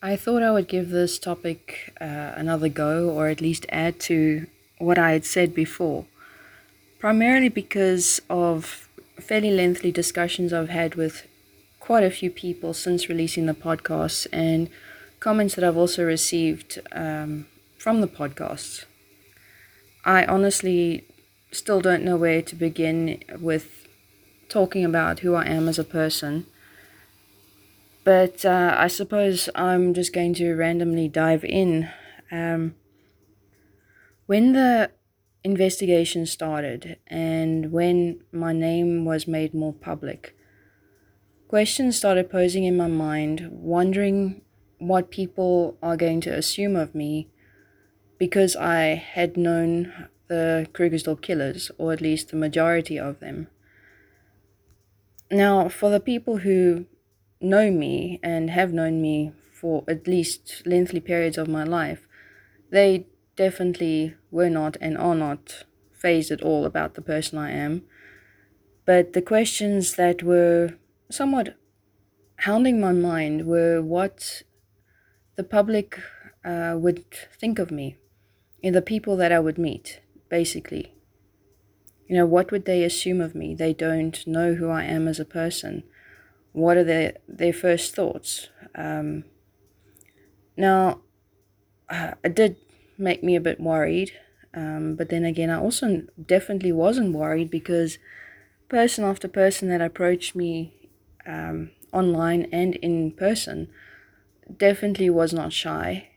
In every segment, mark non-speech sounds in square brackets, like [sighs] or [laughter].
I thought I would give this topic uh, another go, or at least add to what I had said before, primarily because of fairly lengthy discussions I've had with quite a few people since releasing the podcast and comments that I've also received um, from the podcast. I honestly still don't know where to begin with talking about who I am as a person but uh, I suppose I'm just going to randomly dive in. Um, when the investigation started and when my name was made more public, questions started posing in my mind, wondering what people are going to assume of me because I had known the Krugersdorp killers, or at least the majority of them. Now, for the people who know me and have known me for at least lengthy periods of my life, they definitely were not and are not phased at all about the person I am. But the questions that were somewhat hounding my mind were what the public uh, would think of me and the people that I would meet, basically. You know, what would they assume of me? They don't know who I am as a person what are their their first thoughts? Um, now, uh, it did make me a bit worried, um, but then again, I also definitely wasn't worried because person after person that approached me um, online and in person definitely was not shy.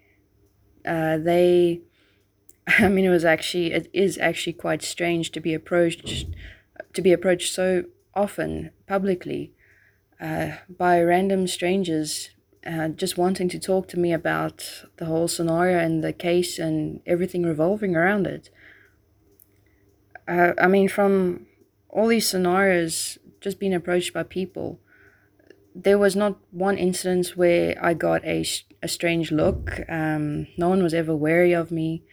Uh, they, [laughs] I mean, it was actually it is actually quite strange to be approached to be approached so often publicly uh, by random strangers uh, just wanting to talk to me about the whole scenario and the case and everything revolving around it. Uh, I mean, from all these scenarios, just being approached by people, there was not one instance where I got a, a strange look. Um, no one was ever wary of me.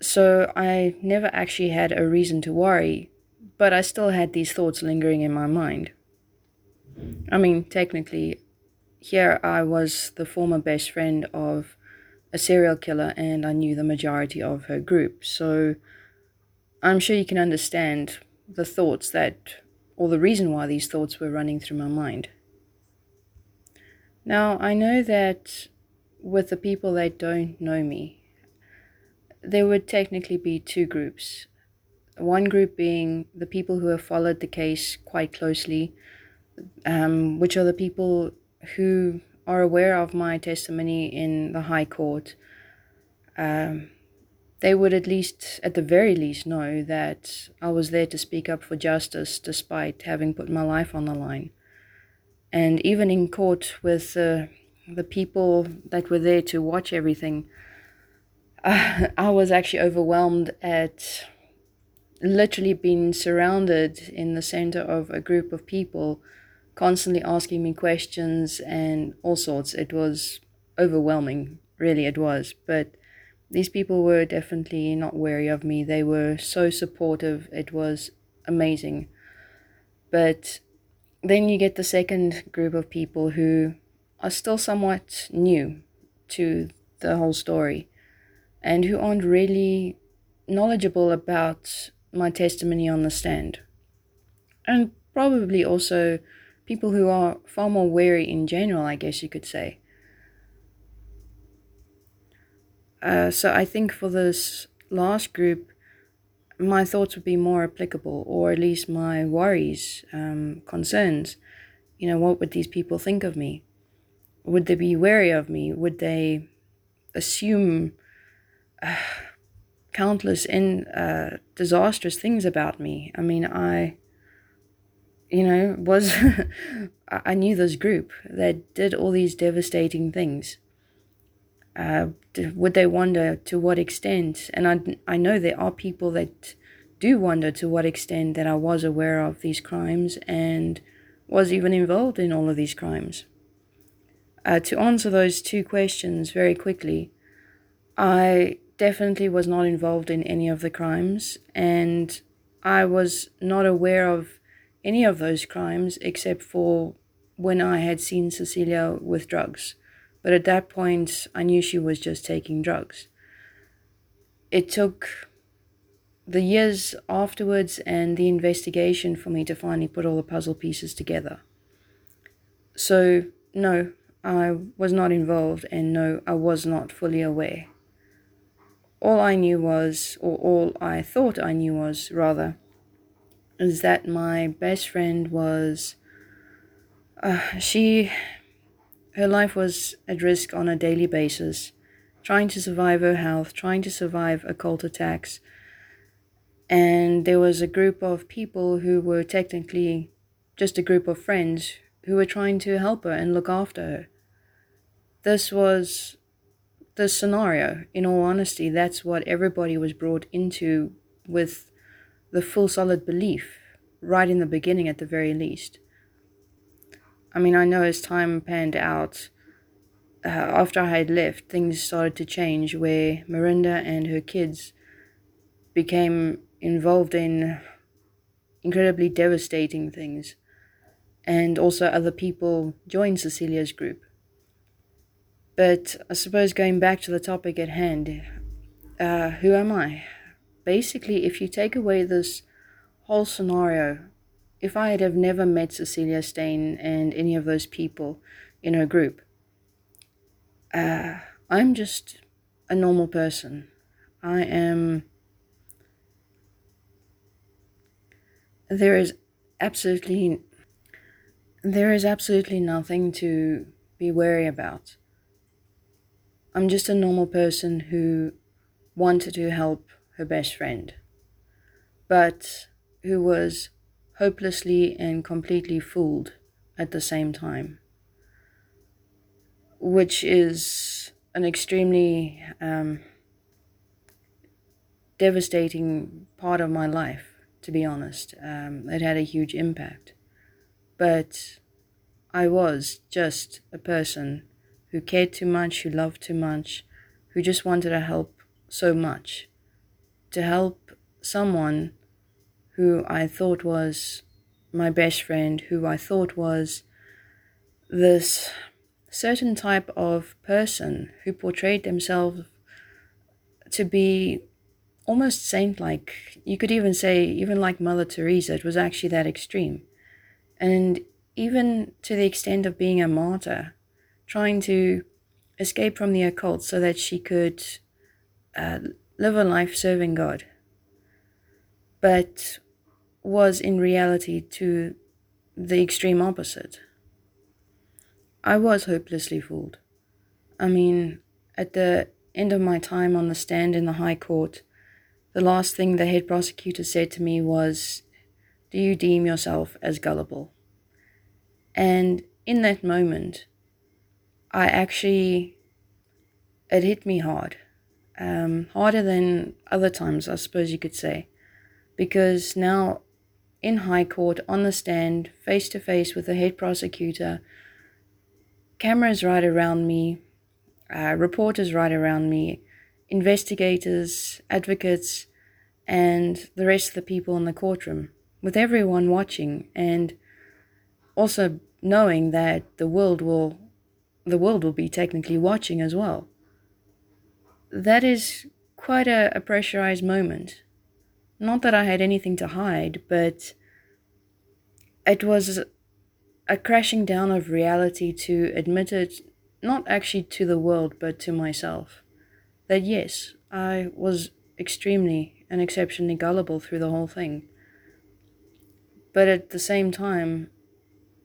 So I never actually had a reason to worry, but I still had these thoughts lingering in my mind. I mean, technically, here I was the former best friend of a serial killer and I knew the majority of her group. So I'm sure you can understand the thoughts that, or the reason why these thoughts were running through my mind. Now, I know that with the people that don't know me, there would technically be two groups. One group being the people who have followed the case quite closely um, which are the people who are aware of my testimony in the High Court. Um, they would at least, at the very least, know that I was there to speak up for justice despite having put my life on the line. And even in court with uh, the people that were there to watch everything, uh, [laughs] I was actually overwhelmed at literally being surrounded in the center of a group of people constantly asking me questions and all sorts. It was overwhelming, really, it was. But these people were definitely not wary of me. They were so supportive. It was amazing. But then you get the second group of people who are still somewhat new to the whole story and who aren't really knowledgeable about my testimony on the stand. And probably also people who are far more wary in general, I guess you could say. Uh, so I think for this last group, my thoughts would be more applicable, or at least my worries, um, concerns. You know, what would these people think of me? Would they be wary of me? Would they assume uh, countless in uh, disastrous things about me? I mean, I you know, was [laughs] I knew this group that did all these devastating things. Uh, would they wonder to what extent? And I, I know there are people that do wonder to what extent that I was aware of these crimes and was even involved in all of these crimes. Uh, to answer those two questions very quickly, I definitely was not involved in any of the crimes, and I was not aware of any of those crimes except for when I had seen Cecilia with drugs. But at that point, I knew she was just taking drugs. It took the years afterwards and the investigation for me to finally put all the puzzle pieces together. So, no, I was not involved, and no, I was not fully aware. All I knew was, or all I thought I knew was, rather, is that my best friend was. Uh, she. Her life was at risk on a daily basis, trying to survive her health, trying to survive occult attacks. And there was a group of people who were technically just a group of friends who were trying to help her and look after her. This was the scenario. In all honesty, that's what everybody was brought into with the full solid belief, right in the beginning at the very least. I mean, I know as time panned out, uh, after I had left, things started to change where Marinda and her kids became involved in incredibly devastating things and also other people joined Cecilia's group. But I suppose going back to the topic at hand, uh, who am I? Basically, if you take away this whole scenario, if I had have never met Cecilia Steyn and any of those people in her group, uh, I'm just a normal person. I am. There is absolutely there is absolutely nothing to be wary about. I'm just a normal person who wanted to help her best friend, but who was hopelessly and completely fooled at the same time, which is an extremely um, devastating part of my life, to be honest. Um, it had a huge impact. But I was just a person who cared too much, who loved too much, who just wanted to help so much. To help someone who I thought was my best friend, who I thought was this certain type of person who portrayed themselves to be almost saint like. You could even say, even like Mother Teresa, it was actually that extreme and even to the extent of being a martyr, trying to escape from the occult so that she could uh, live a life serving God, but was in reality to the extreme opposite. I was hopelessly fooled. I mean, at the end of my time on the stand in the High Court, the last thing the head prosecutor said to me was, do you deem yourself as gullible? And in that moment, I actually, it hit me hard. Um, harder than other times, I suppose you could say. Because now, in High Court, on the stand, face to face with the head prosecutor, cameras right around me, uh, reporters right around me, investigators, advocates, and the rest of the people in the courtroom, with everyone watching, and also knowing that the world will the world will be technically watching as well. That is quite a, a pressurized moment. Not that I had anything to hide, but it was a crashing down of reality to admit it, not actually to the world, but to myself. That yes, I was extremely and exceptionally gullible through the whole thing. But at the same time,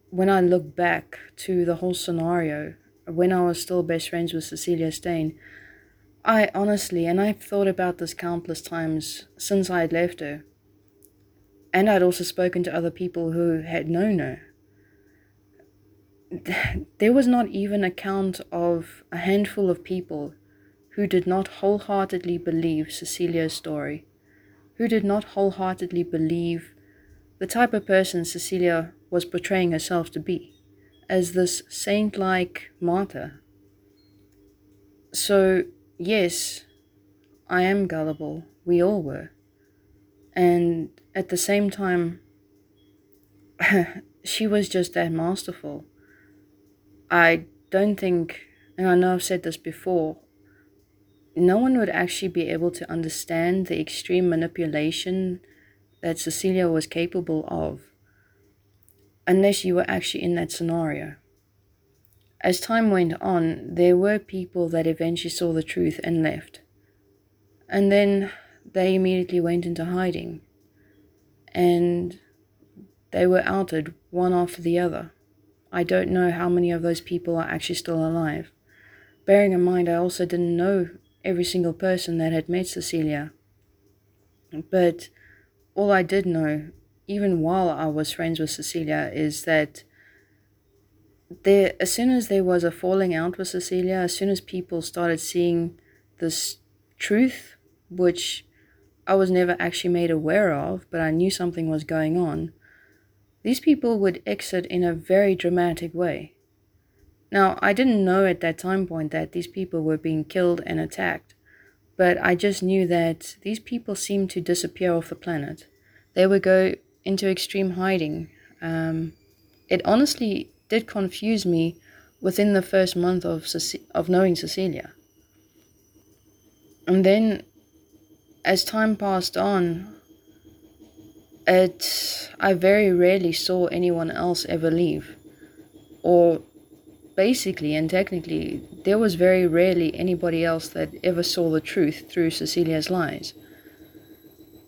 when I look back to the whole scenario, when I was still best friends with Cecilia Steyn, I honestly, and I've thought about this countless times since I had left her, and I'd also spoken to other people who had known her. [sighs] There was not even a count of a handful of people who did not wholeheartedly believe Cecilia's story, who did not wholeheartedly believe the type of person Cecilia was portraying herself to be as this saint like martyr. So, yes, I am gullible. We all were. And at the same time, [laughs] she was just that masterful. I don't think and I know I've said this before, no one would actually be able to understand the extreme manipulation that Cecilia was capable of unless you were actually in that scenario. As time went on, there were people that eventually saw the truth and left. And then they immediately went into hiding. And they were outed one after the other. I don't know how many of those people are actually still alive. Bearing in mind, I also didn't know every single person that had met Cecilia. But all I did know, even while I was friends with Cecilia, is that there, as soon as there was a falling out with Cecilia, as soon as people started seeing this truth, which I was never actually made aware of, but I knew something was going on, these people would exit in a very dramatic way. Now, I didn't know at that time point that these people were being killed and attacked, but I just knew that these people seemed to disappear off the planet. They would go into extreme hiding. Um, it honestly did confuse me within the first month of, of knowing Cecilia. And then, as time passed on, it I very rarely saw anyone else ever leave, or basically and technically, there was very rarely anybody else that ever saw the truth through Cecilia's lies.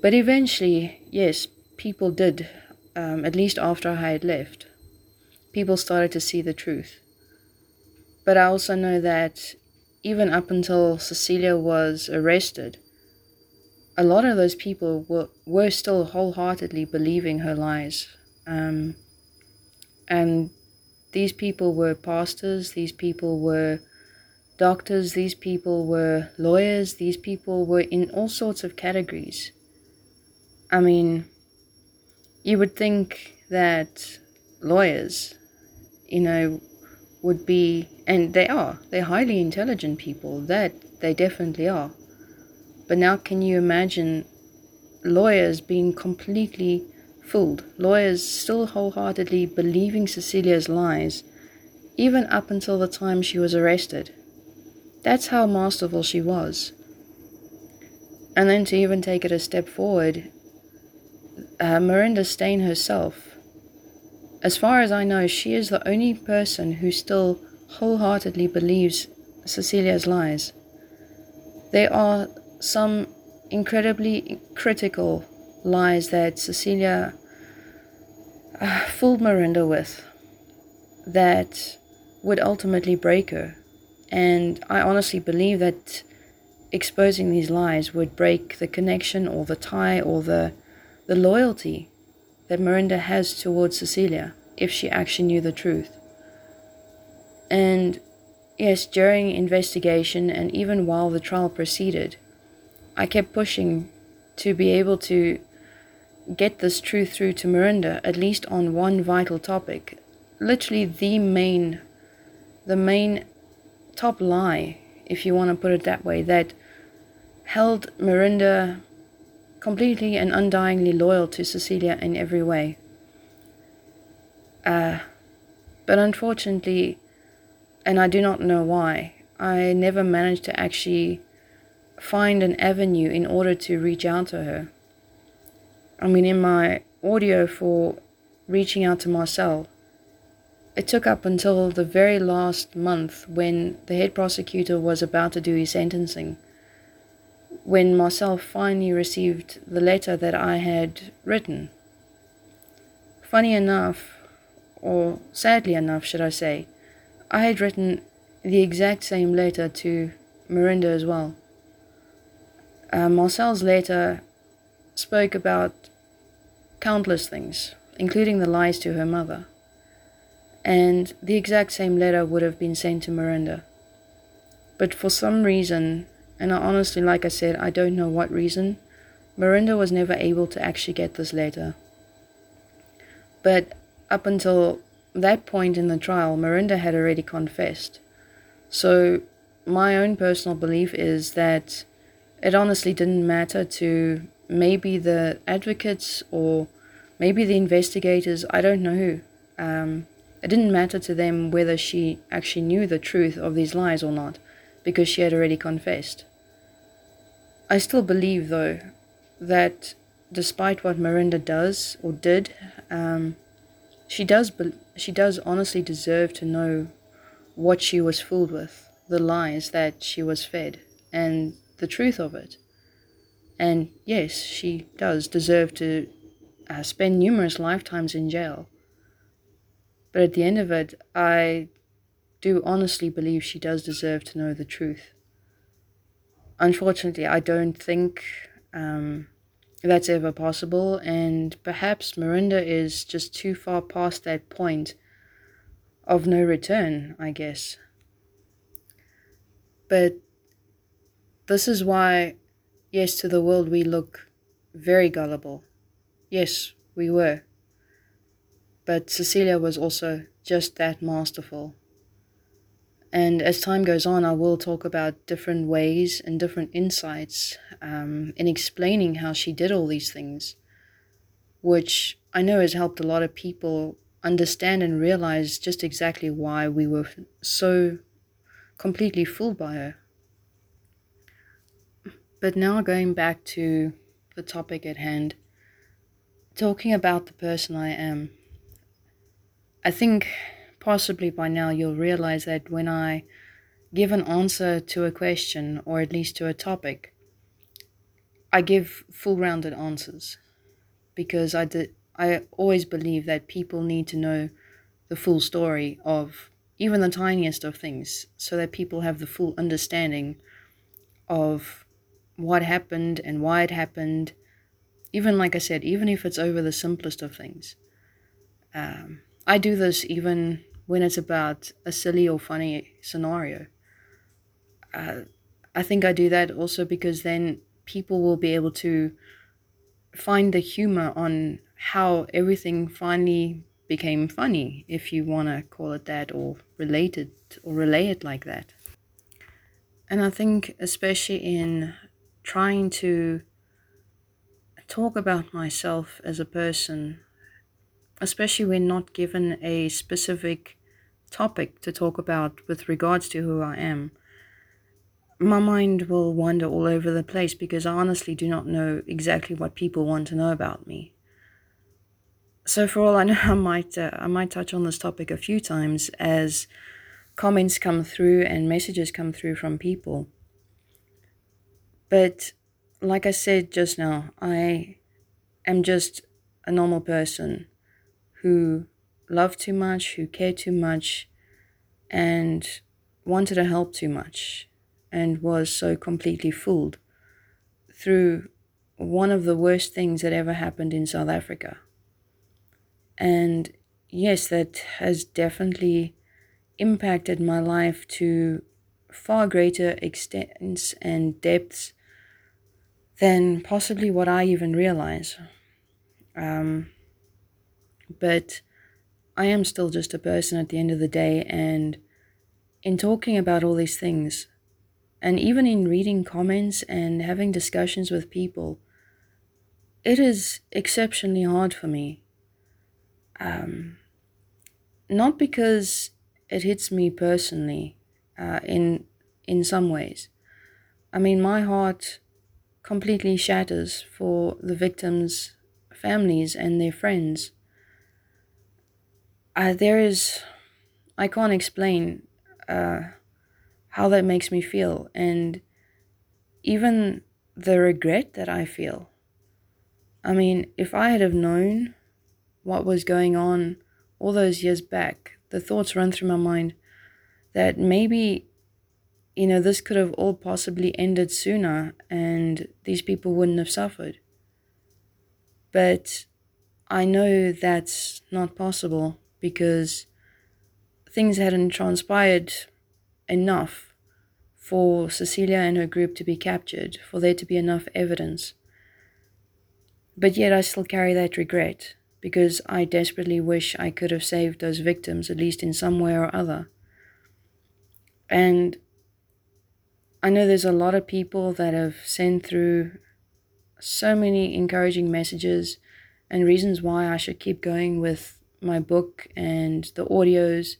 But eventually, yes, people did, um, at least after I had left, people started to see the truth. But I also know that even up until Cecilia was arrested, a lot of those people were, were still wholeheartedly believing her lies. Um, and these people were pastors, these people were doctors, these people were lawyers, these people were in all sorts of categories. I mean, you would think that lawyers, you know, would be, and they are, they're highly intelligent people, that they definitely are. But now, can you imagine lawyers being completely fooled, lawyers still wholeheartedly believing Cecilia's lies, even up until the time she was arrested. That's how masterful she was. And then to even take it a step forward, uh, Marinda Steyn herself, as far as I know, she is the only person who still wholeheartedly believes Cecilia's lies. There are some incredibly critical lies that Cecilia uh, fooled Marinda with that would ultimately break her. And I honestly believe that exposing these lies would break the connection or the tie or the, the loyalty that Marinda has towards Cecilia if she actually knew the truth. And yes, during investigation and even while the trial proceeded, I kept pushing to be able to get this truth through to Marinda, at least on one vital topic. Literally the main, the main top lie, if you want to put it that way, that held Marinda completely and undyingly loyal to Cecilia in every way. Uh, but unfortunately, and I do not know why, I never managed to actually find an avenue in order to reach out to her. I mean, in my audio for reaching out to Marcel, it took up until the very last month when the head prosecutor was about to do his sentencing, when Marcel finally received the letter that I had written. Funny enough, or sadly enough, should I say, I had written the exact same letter to Marinda as well. Uh, Marcel's letter spoke about countless things, including the lies to her mother. And the exact same letter would have been sent to Marinda. But for some reason, and I honestly, like I said, I don't know what reason, Marinda was never able to actually get this letter. But up until that point in the trial, Marinda had already confessed. So my own personal belief is that it honestly didn't matter to maybe the advocates or maybe the investigators, I don't know who. Um, It didn't matter to them whether she actually knew the truth of these lies or not, because she had already confessed. I still believe, though, that despite what Marinda does or did, um, she does she does honestly deserve to know what she was fooled with, the lies that she was fed, and the truth of it. And yes, she does deserve to uh, spend numerous lifetimes in jail. But at the end of it, I do honestly believe she does deserve to know the truth. Unfortunately, I don't think um, that's ever possible, and perhaps Marinda is just too far past that point of no return, I guess. But this is why, yes, to the world we look very gullible. Yes, we were. But Cecilia was also just that masterful. And as time goes on, I will talk about different ways and different insights um, in explaining how she did all these things, which I know has helped a lot of people understand and realize just exactly why we were so completely fooled by her. But now going back to the topic at hand, talking about the person I am, I think possibly by now you'll realize that when I give an answer to a question or at least to a topic, I give full rounded answers because I did I always believe that people need to know the full story of even the tiniest of things so that people have the full understanding of what happened and why it happened. Even like I said, even if it's over the simplest of things. Um, I do this even when it's about a silly or funny scenario. Uh, I think I do that also because then people will be able to find the humor on how everything finally became funny, if you want to call it that, or related or relay it like that. And I think, especially in trying to talk about myself as a person, especially when not given a specific topic to talk about with regards to who I am, my mind will wander all over the place because I honestly do not know exactly what people want to know about me. So for all I know, [laughs] I might uh, I might touch on this topic a few times as comments come through and messages come through from people. But like I said just now, I am just a normal person who loved too much, who cared too much, and wanted to help too much and was so completely fooled through one of the worst things that ever happened in South Africa. And yes, that has definitely impacted my life to far greater extents and depths than possibly what I even realize. Um, but I am still just a person at the end of the day, and in talking about all these things, and even in reading comments and having discussions with people, it is exceptionally hard for me. Um, not because it hits me personally, uh, in in some ways. I mean, my heart completely shatters for the victims' families and their friends. Uh, there is, I can't explain. Uh, how that makes me feel and even the regret that I feel. I mean, if I had have known what was going on all those years back, the thoughts run through my mind that maybe you know this could have all possibly ended sooner and these people wouldn't have suffered. But I know that's not possible because things hadn't transpired enough for Cecilia and her group to be captured, for there to be enough evidence. But yet I still carry that regret, because I desperately wish I could have saved those victims, at least in some way or other. And I know there's a lot of people that have sent through so many encouraging messages and reasons why I should keep going with my book and the audios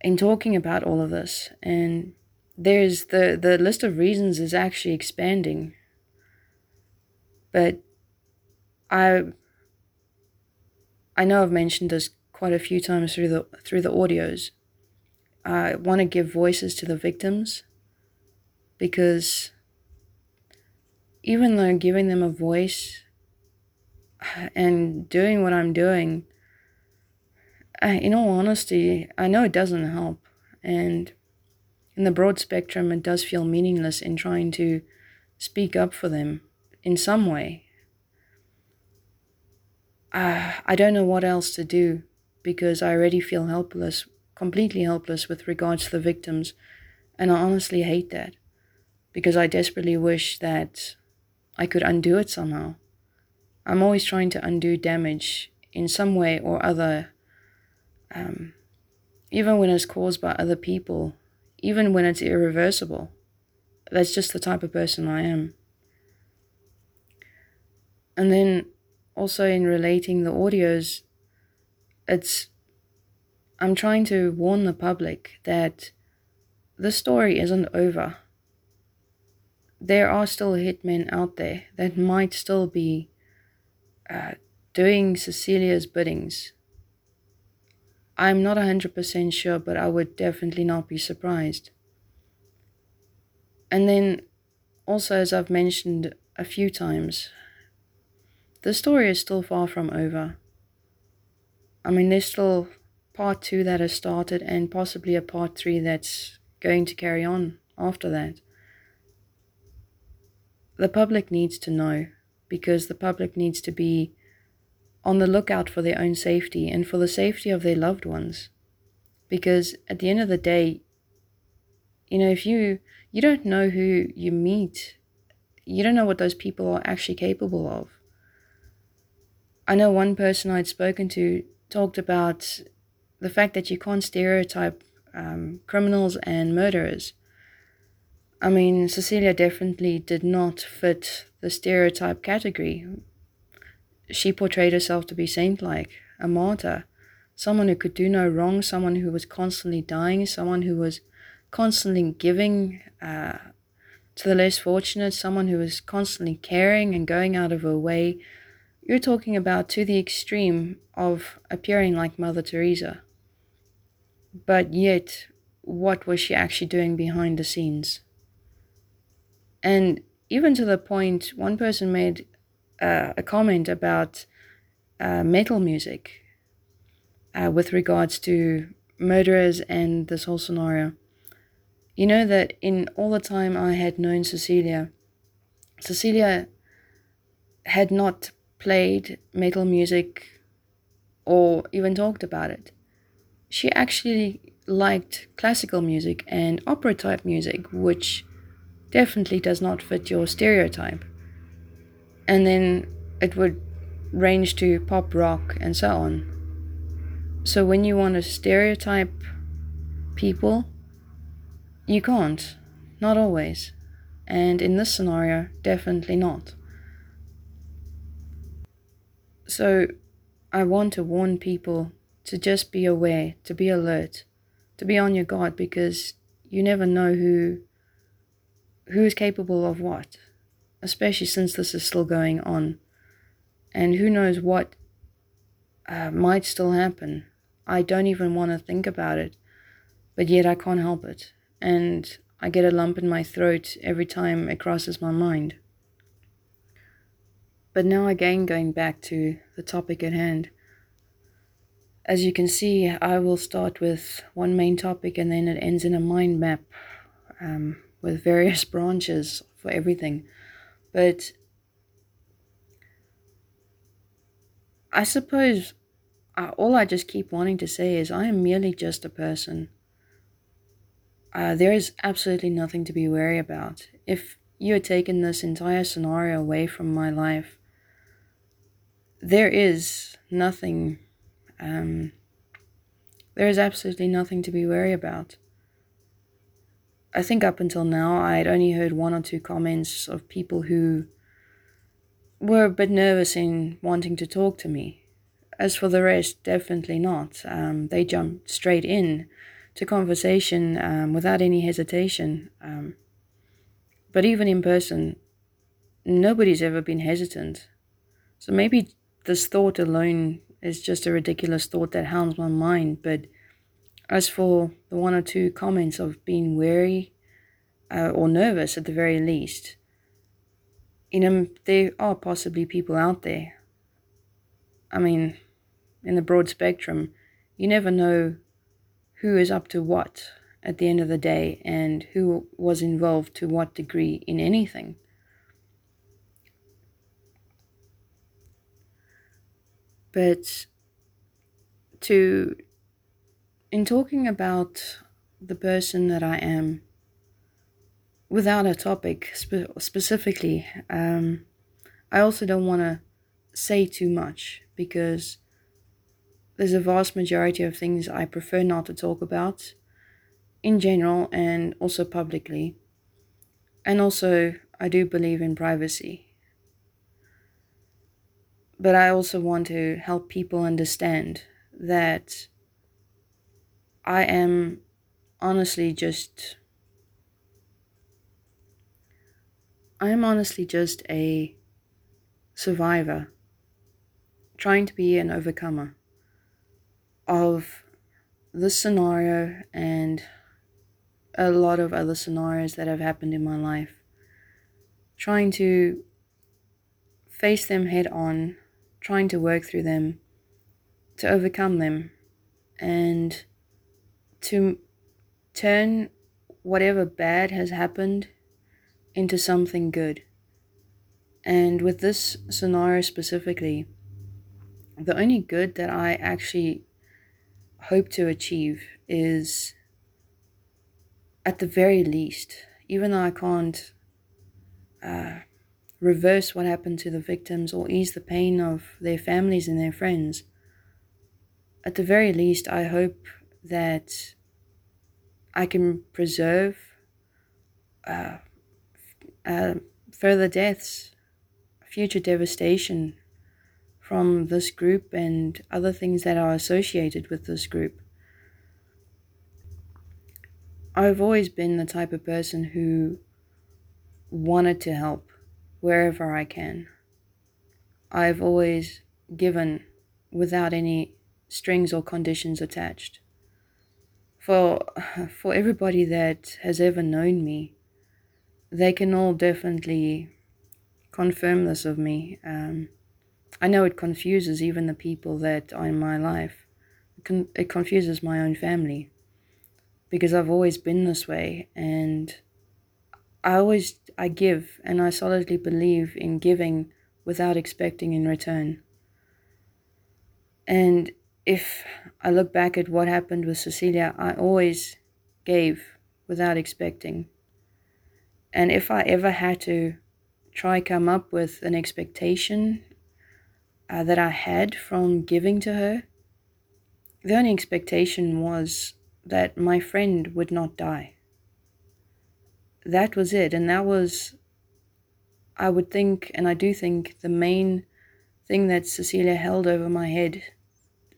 in talking about all of this. And there's the, the list of reasons is actually expanding. But I I know I've mentioned this quite a few times through the through the audios. I want to give voices to the victims because even though giving them a voice and doing what I'm doing, in all honesty, I know it doesn't help. And in the broad spectrum, it does feel meaningless in trying to speak up for them in some way. Uh, I don't know what else to do because I already feel helpless, completely helpless with regards to the victims. And I honestly hate that because I desperately wish that I could undo it somehow. I'm always trying to undo damage in some way or other, um, even when it's caused by other people, even when it's irreversible. That's just the type of person I am. And then also in relating the audios, it's I'm trying to warn the public that the story isn't over. There are still hitmen out there that might still be uh, doing Cecilia's biddings. I'm not 100% sure, but I would definitely not be surprised. And then, also, as I've mentioned a few times, the story is still far from over. I mean, there's still part two that has started, and possibly a part three that's going to carry on after that. The public needs to know because the public needs to be on the lookout for their own safety and for the safety of their loved ones. Because at the end of the day, you know, if you you don't know who you meet, you don't know what those people are actually capable of. I know one person I'd spoken to talked about the fact that you can't stereotype um, criminals and murderers. I mean, Cecilia definitely did not fit the stereotype category. She portrayed herself to be saint like, a martyr, someone who could do no wrong, someone who was constantly dying, someone who was constantly giving uh, to the less fortunate, someone who was constantly caring and going out of her way. You're talking about to the extreme of appearing like Mother Teresa. But yet, what was she actually doing behind the scenes? And even to the point, one person made uh, a comment about uh, metal music uh, with regards to murderers and this whole scenario. You know that in all the time I had known Cecilia, Cecilia had not played metal music or even talked about it. She actually liked classical music and opera type music, which definitely does not fit your stereotype. And then it would range to pop rock and so on. So when you want to stereotype people, you can't. Not always. And in this scenario, definitely not. So I want to warn people to just be aware, to be alert, to be on your guard because you never know who who is capable of what, especially since this is still going on. And who knows what uh, might still happen. I don't even want to think about it, but yet I can't help it. And I get a lump in my throat every time it crosses my mind. But now, again, going back to the topic at hand. As you can see, I will start with one main topic and then it ends in a mind map. Um, with various [laughs] branches for everything. But I suppose uh, all I just keep wanting to say is I am merely just a person. Uh, there is absolutely nothing to be wary about. If you had taken this entire scenario away from my life, there is nothing, um, there is absolutely nothing to be wary about. I think up until now, I had only heard one or two comments of people who were a bit nervous in wanting to talk to me. as for the rest, definitely not. Um, they jumped straight in to conversation um, without any hesitation. Um, but even in person, nobody's ever been hesitant. So maybe this thought alone is just a ridiculous thought that hounds my mind. But as for the one or two comments of being wary uh, or nervous at the very least, you know, there are possibly people out there. I mean, in the broad spectrum, you never know who is up to what at the end of the day and who was involved to what degree in anything. But to, in talking about the person that I am, without a topic spe- specifically, um, I also don't want to say too much because there's a vast majority of things I prefer not to talk about in general and also publicly. And also, I do believe in privacy. But I also want to help people understand that I am honestly just. I am honestly just a survivor trying to be an overcomer of this scenario and a lot of other scenarios that have happened in my life. Trying to face them head on, trying to work through them, to overcome them, and to turn whatever bad has happened into something good. And with this scenario specifically, the only good that I actually hope to achieve is at the very least, even though I can't uh, reverse what happened to the victims or ease the pain of their families and their friends, at the very least, I hope that I can preserve uh, uh, further deaths, future devastation from this group and other things that are associated with this group. I've always been the type of person who wanted to help wherever I can. I've always given without any strings or conditions attached. For for everybody that has ever known me, they can all definitely confirm this of me. Um, I know it confuses even the people that are in my life. It, con- it confuses my own family because I've always been this way and I always I give and I solidly believe in giving without expecting in return. And if I look back at what happened with Cecilia, I always gave without expecting. And if I ever had to try come up with an expectation uh, that I had from giving to her, the only expectation was that my friend would not die. That was it. And that was, I would think, and I do think, the main thing that Cecilia held over my head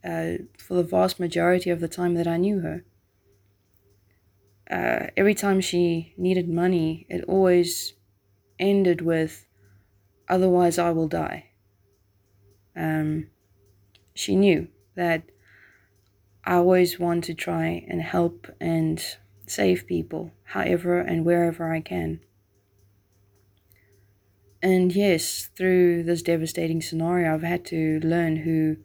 uh, for the vast majority of the time that I knew her. Uh, every time she needed money, it always ended with, otherwise I will die. Um, she knew that I always want to try and help and save people, however and wherever I can. And yes, through this devastating scenario, I've had to learn who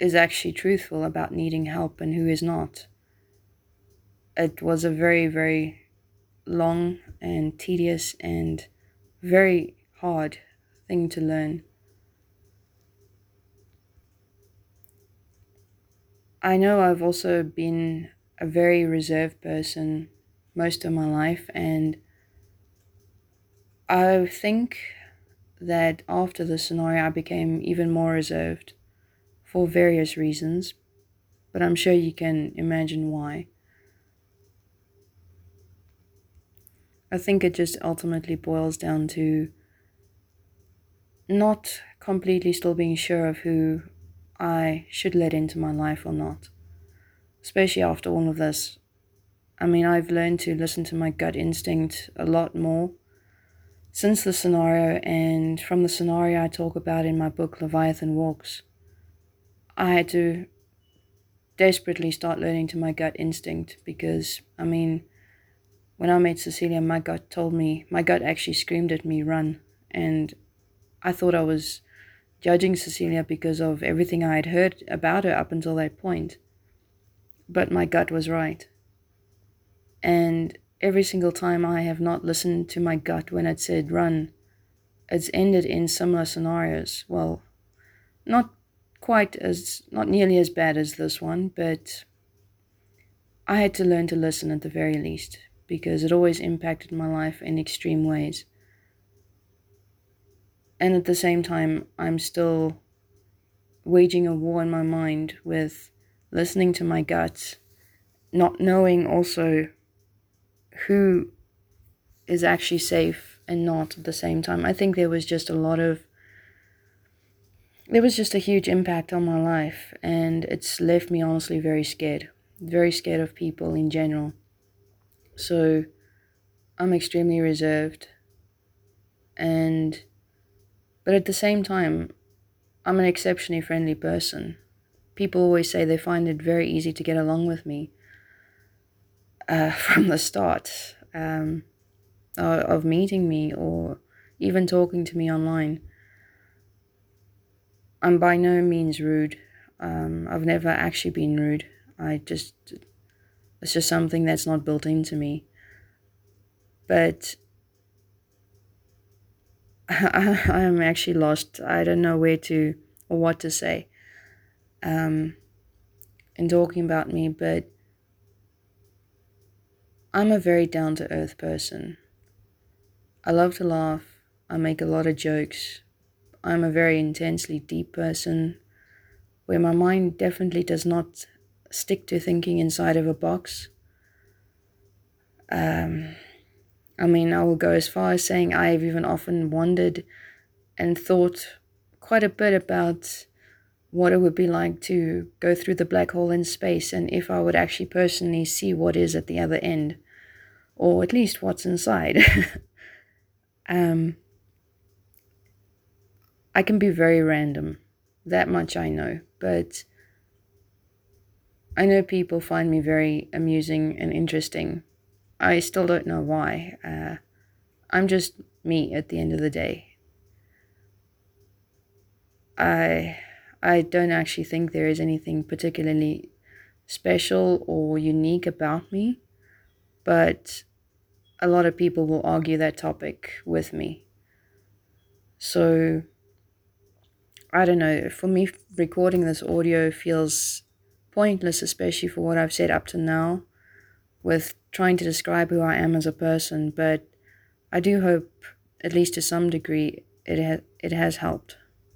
is actually truthful about needing help and who is not. It was a very, very long and tedious and very hard thing to learn. I know I've also been a very reserved person most of my life, and I think that after the scenario, I became even more reserved for various reasons, but I'm sure you can imagine why. I think it just ultimately boils down to not completely still being sure of who I should let into my life or not. Especially after all of this. I mean, I've learned to listen to my gut instinct a lot more since the scenario and from the scenario I talk about in my book Leviathan Walks. I had to desperately start learning to my gut instinct because, I mean, when I met Cecilia, my gut told me, my gut actually screamed at me, run. And I thought I was judging Cecilia because of everything I had heard about her up until that point. But my gut was right. And every single time I have not listened to my gut when it said run, it's ended in similar scenarios. Well, not quite as, not nearly as bad as this one, but I had to learn to listen at the very least because it always impacted my life in extreme ways. And at the same time, I'm still waging a war in my mind with listening to my gut, not knowing also who is actually safe and not at the same time. I think there was just a lot of there was just a huge impact on my life, and it's left me honestly very scared. Very scared of people in general. So I'm extremely reserved. And, but at the same time, I'm an exceptionally friendly person. People always say they find it very easy to get along with me uh, [laughs] from the start um, of meeting me or even talking to me online. I'm by no means rude. Um, I've never actually been rude. I just, it's just something that's not built into me. But [laughs] I, am actually lost. I don't know where to or what to say um, in talking about me, but I'm a very down to earth person. I love to laugh. I make a lot of jokes. I'm a very intensely deep person where my mind definitely does not stick to thinking inside of a box. Um, I mean, I will go as far as saying I've even often wondered and thought quite a bit about what it would be like to go through the black hole in space and if I would actually personally see what is at the other end, or at least what's inside. [laughs] um, I can be very random. That much I know. But I know people find me very amusing and interesting. I still don't know why. Uh, I'm just me at the end of the day. I I don't actually think there is anything particularly special or unique about me, but a lot of people will argue that topic with me. So I don't know, for me, recording this audio feels pointless, especially for what I've said up to now, with trying to describe who I am as a person. But I do hope, at least to some degree, it, ha- it has helped.